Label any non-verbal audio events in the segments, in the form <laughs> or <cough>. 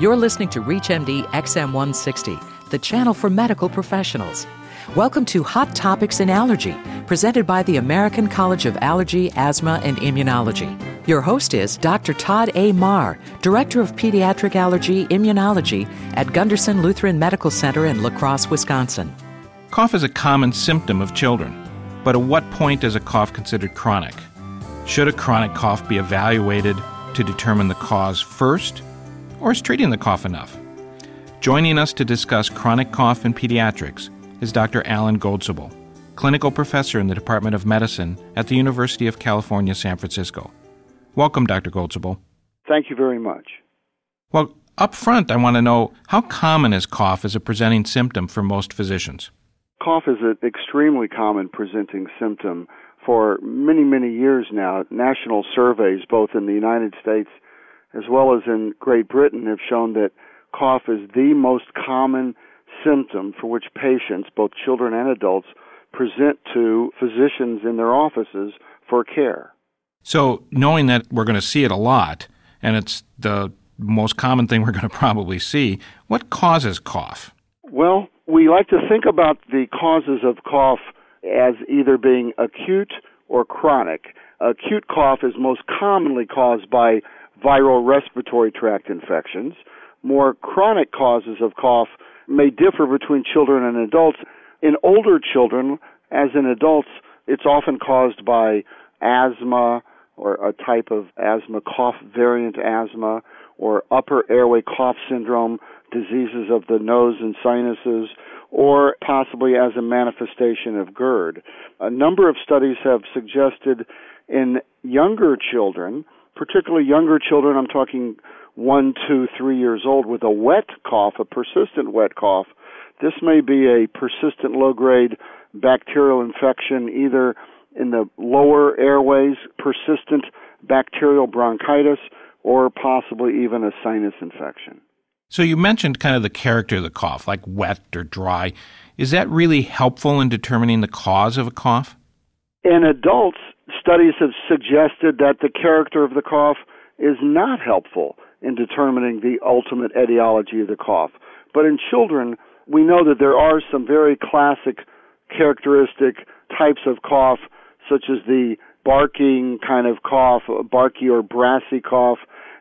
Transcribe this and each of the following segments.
You're listening to ReachMD XM160, the channel for medical professionals. Welcome to Hot Topics in Allergy, presented by the American College of Allergy, Asthma, and Immunology. Your host is Dr. Todd A. Mahr, Director of Pediatric Allergy Immunology at Gundersen Lutheran Medical Center in La Crosse, Wisconsin. Cough is a common symptom of children, but at what point is a cough considered chronic? Should a chronic cough be evaluated to determine the cause first, or is treating the cough enough? Joining us to discuss chronic cough in pediatrics is Dr. Alan Goldsobel, clinical professor in the Department of Medicine at the University of California, San Francisco. Welcome, Dr. Goldsobel. Thank you very much. Well, up front, I want to know how common is cough as a presenting symptom for most physicians? Cough is an extremely common presenting symptom for many, many years now. National surveys, both in the United States as well as in Great Britain, have shown that cough is the most common symptom for which patients, both children and adults, present to physicians in their offices for care. So, knowing that we're going to see it a lot, and it's the most common thing <laughs> we're going to probably see, what causes cough? Well, we like to think about the causes of cough as either being acute or chronic. Acute cough is most commonly caused by viral respiratory tract infections. More chronic causes of cough may differ between children and adults. In older children, as in adults, it's often caused by asthma or a type of asthma, cough variant asthma, or upper airway cough syndrome, diseases of the nose and sinuses, or possibly as a manifestation of GERD. A number of studies have suggested in younger children, particularly younger children, I'm talking one, two, three years old with a wet cough, a persistent wet cough, this may be a persistent low grade bacterial infection either in the lower airways, persistent bacterial bronchitis, or possibly even a sinus infection. So you mentioned kind of the character of the cough, like wet or dry. Is that really helpful in determining the cause of a cough? In adults, studies have suggested that the character of the cough is not helpful in determining the ultimate etiology of the cough. But in children, we know that there are some very classic characteristic types of cough, such as the barking kind of cough, barky or brassy cough,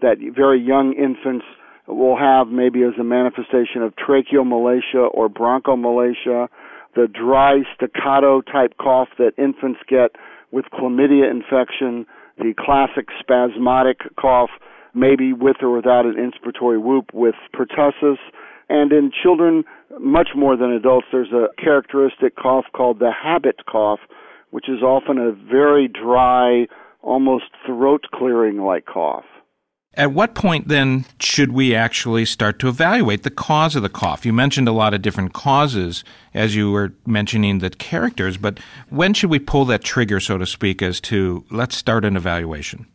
that very young infants will have maybe as a manifestation of tracheomalacia or bronchomalacia, the dry staccato type cough that infants get with chlamydia infection, the classic spasmodic cough maybe with or without an inspiratory whoop with pertussis. And in children, much more than adults, there's a characteristic cough called the habit cough, which is often a very dry, almost throat clearing like cough. At what point then should we actually start to evaluate the cause of the cough? You mentioned a lot of different causes as you were mentioning the characters, but when should we pull that trigger, so to speak, as to let's start an evaluation?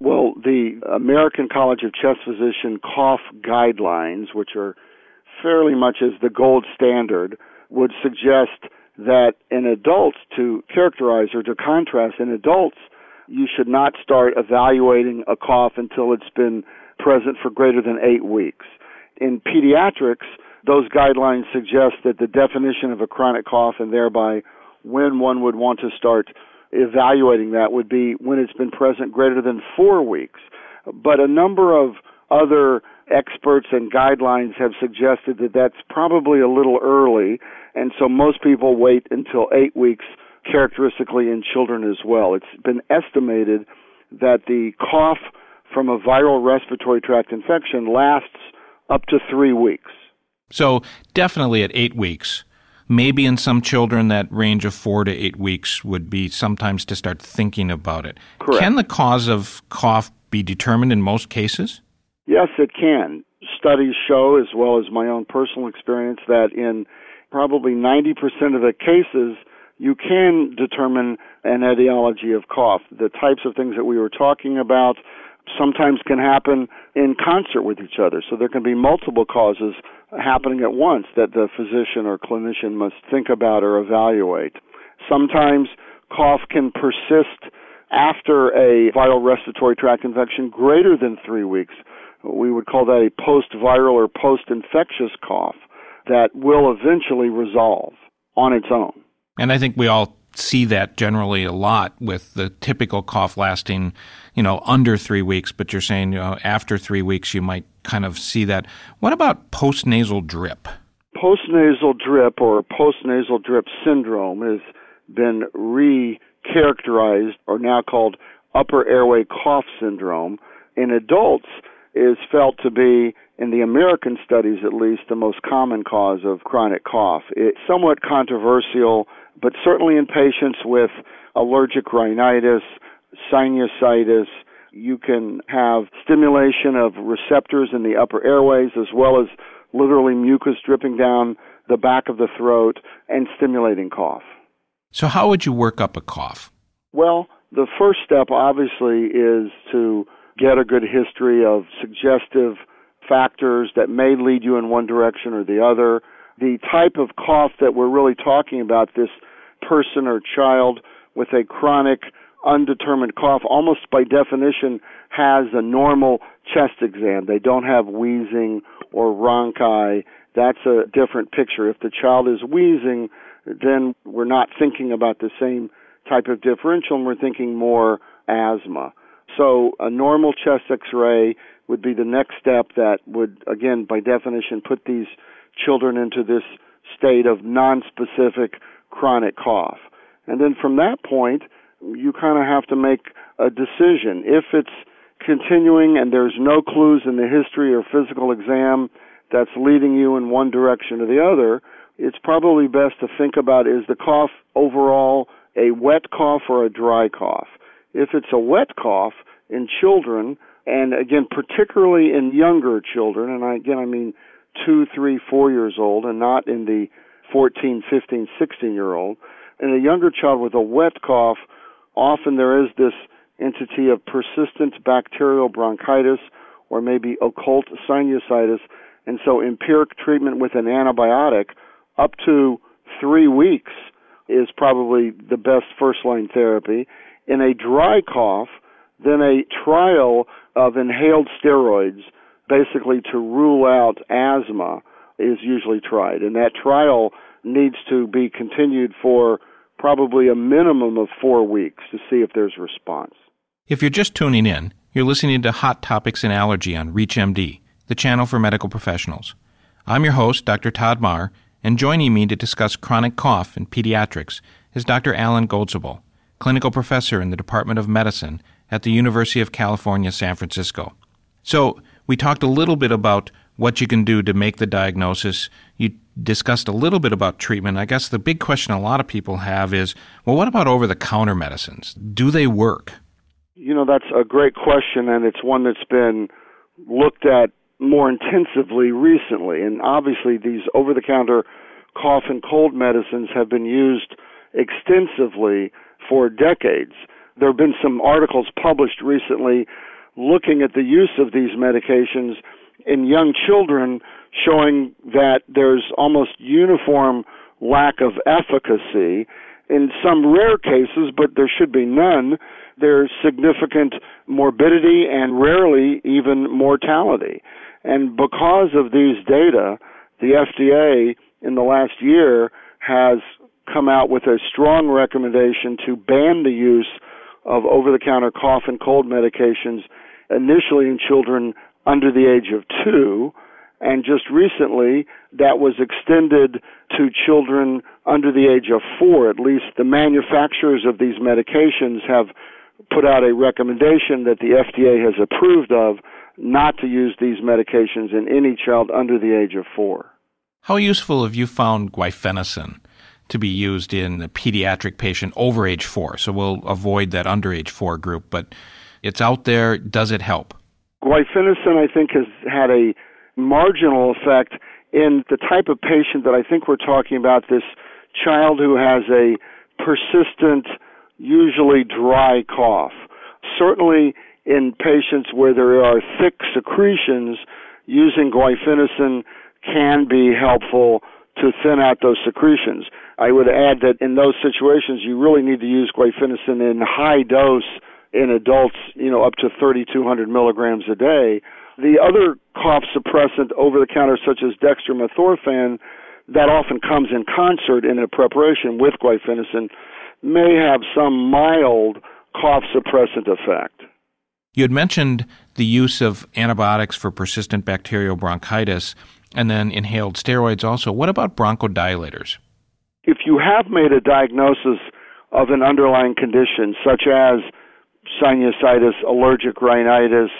Well, the American College of Chest Physician cough guidelines, which are fairly much as the gold standard, would suggest that in adults, to characterize or to contrast, in adults, you should not start evaluating a cough until it's been present for greater than eight weeks. In pediatrics, those guidelines suggest that the definition of a chronic cough and thereby when one would want to start evaluating that would be when it's been present greater than four weeks. But a number of other experts and guidelines have suggested that that's probably a little early, and so most people wait until eight weeks, characteristically in children as well. It's been estimated that the cough from a viral respiratory tract infection lasts up to three weeks. So, definitely at eight weeks, Maybe in some children, that range of four to eight weeks would be sometimes to start thinking about it. Correct. Can the cause of cough be determined in most cases? Yes, it can. Studies show, as well as my own personal experience, that in probably 90% of the cases, you can determine an etiology of cough. The types of things that we were talking about sometimes can happen in concert with each other. So there can be multiple causes happening at once that the physician or clinician must think about or evaluate. Sometimes cough can persist after a viral respiratory tract infection greater than three weeks, we would call that a post-viral or post-infectious cough that will eventually resolve on its own. And I think we all see that generally a lot with the typical cough lasting, you know, under three weeks. But you're saying you know, after three weeks, you might kind of see that. What about postnasal drip? Postnasal drip or postnasal drip syndrome has been re-characterized or now called upper airway cough syndrome. In adults, is felt to be, in the American studies at least, the most common cause of chronic cough. It's somewhat controversial, but certainly in patients with allergic rhinitis, sinusitis, you can have stimulation of receptors in the upper airways as well as literally mucus dripping down the back of the throat and stimulating cough. So, how would you work up a cough? Well, the first step obviously is to get a good history of suggestive factors that may lead you in one direction or the other. The type of cough that we're really talking about, this person or child with a chronic undetermined cough, almost by definition has a normal chest exam. They don't have wheezing or rhonchi. That's a different picture. If the child is wheezing, then we're not thinking about the same type of differential and we're thinking more asthma. So a normal chest x-ray would be the next step that would, again, by definition, put these children into this state of nonspecific chronic cough. And then from that point, you kind of have to make a decision. If it's continuing and there's no clues in the history or physical exam that's leading you in one direction or the other, it's probably best to think about is the cough overall a wet cough or a dry cough? If it's a wet cough in children, and again, particularly in younger children, and again, I mean two, three, four years old, and not in the 14, 15, 16 year old, in a younger child with a wet cough, often there is this entity of persistent bacterial bronchitis or maybe occult sinusitis, and so empiric treatment with an antibiotic up to three weeks is probably the best first line therapy. In a dry cough, then a trial of inhaled steroids, basically to rule out asthma, is usually tried. And that trial needs to be continued for probably a minimum of four weeks to see if there's response. If you're just tuning in, you're listening to Hot Topics in Allergy on ReachMD, the channel for medical professionals. I'm your host, Dr. Todd Mahr, and joining me to discuss chronic cough in pediatrics is Dr. Alan Goldsobel clinical professor in the Department of Medicine at the University of California, San Francisco. So, we talked a little bit about what you can do to make the diagnosis. You discussed a little bit about treatment. I guess the big question a lot of people have is well, what about over the counter medicines? Do they work? You know, that's a great question, and it's one that's been looked at more intensively recently. And obviously, these over the counter cough and cold medicines have been used extensively for decades. There have been some articles published recently looking at the use of these medications in young children showing that there's almost uniform lack of efficacy. In some rare cases, but there should be none, there's significant morbidity and rarely even mortality. And because of these data, the FDA in the last year has come out with a strong recommendation to ban the use of over the counter cough and cold medications initially in children under the age of two. And just recently, that was extended to children under the age of four. At least the manufacturers of these medications have put out a recommendation that the FDA has approved of not to use these medications in any child under the age of four. How useful have you found guaifenesin? to be used in a pediatric patient over age four. So we'll avoid that under age four group, but it's out there. Does it help? Guaifenesin, I think, has had a marginal effect in the type of patient that I think we're talking about this child who has a persistent, usually dry cough. Certainly in patients where there are thick secretions, using guaifenesin can be helpful to thin out those secretions. I would add that in those situations, you really need to use guaifenesin in high dose in adults, you know, up to 3,200 milligrams a day. The other cough suppressant over the counter, such as dextromethorphan, that often comes in concert in a preparation with guaifenesin, may have some mild cough suppressant effect. You had mentioned the use of antibiotics for persistent bacterial bronchitis and then inhaled steroids also. What about bronchodilators? If you have made a diagnosis of an underlying condition such as sinusitis, allergic rhinitis,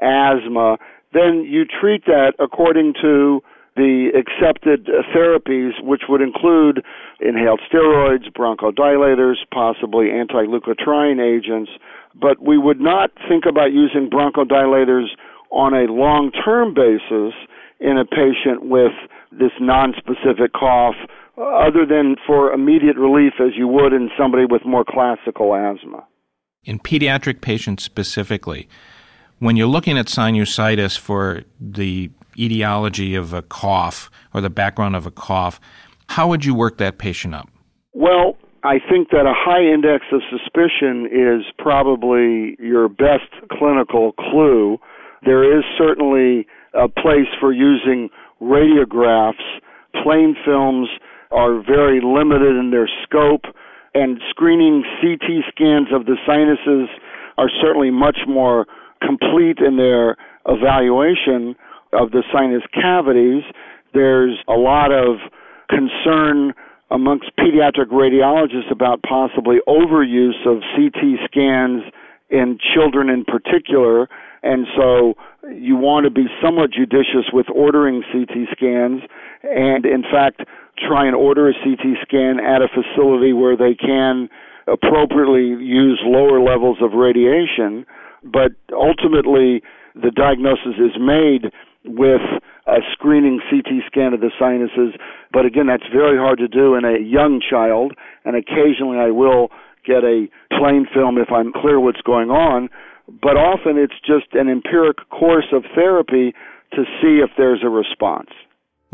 asthma, then you treat that according to the accepted therapies, which would include inhaled steroids, bronchodilators, possibly anti-leukotriene agents, but we would not think about using bronchodilators on a long-term basis in a patient with this non-specific cough other than for immediate relief as you would in somebody with more classical asthma. In pediatric patients specifically, when you're looking at sinusitis for the etiology of a cough or the background of a cough, how would you work that patient up? Well, I think that a high index of suspicion is probably your best clinical clue. There is certainly a place for using radiographs. Plain films are very limited in their scope, and screening CT scans of the sinuses are certainly much more complete in their evaluation of the sinus cavities. There's a lot of concern amongst pediatric radiologists about possibly overuse of CT scans in children in particular. And so you want to be somewhat judicious with ordering CT scans and, in fact, try and order a CT scan at a facility where they can appropriately use lower levels of radiation. But ultimately, the diagnosis is made with a screening CT scan of the sinuses. But again, that's very hard to do in a young child, and occasionally I will get a plain film if I'm clear what's going on. But often it's just an empiric course of therapy to see if there's a response.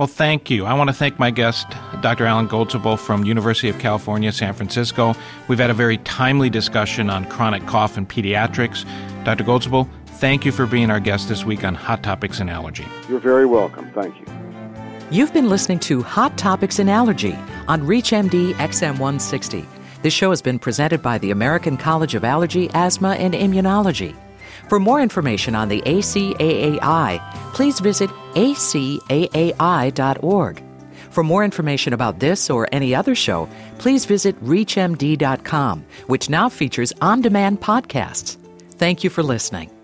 Well, thank you. I want to thank my guest, Dr. Alan Goldsobel from University of California, San Francisco. We've had a very timely discussion on chronic cough and pediatrics. Dr. Goldsobel, Thank you for being our guest this week on Hot Topics in Allergy. You're very welcome. Thank you. You've been listening to Hot Topics in Allergy on ReachMD XM160. This show has been presented by the American College of Allergy, Asthma, and Immunology. For more information on the ACAAI, please visit acaai.org. For more information about this or any other show, please visit ReachMD.com, which now features on demand podcasts. Thank you for listening.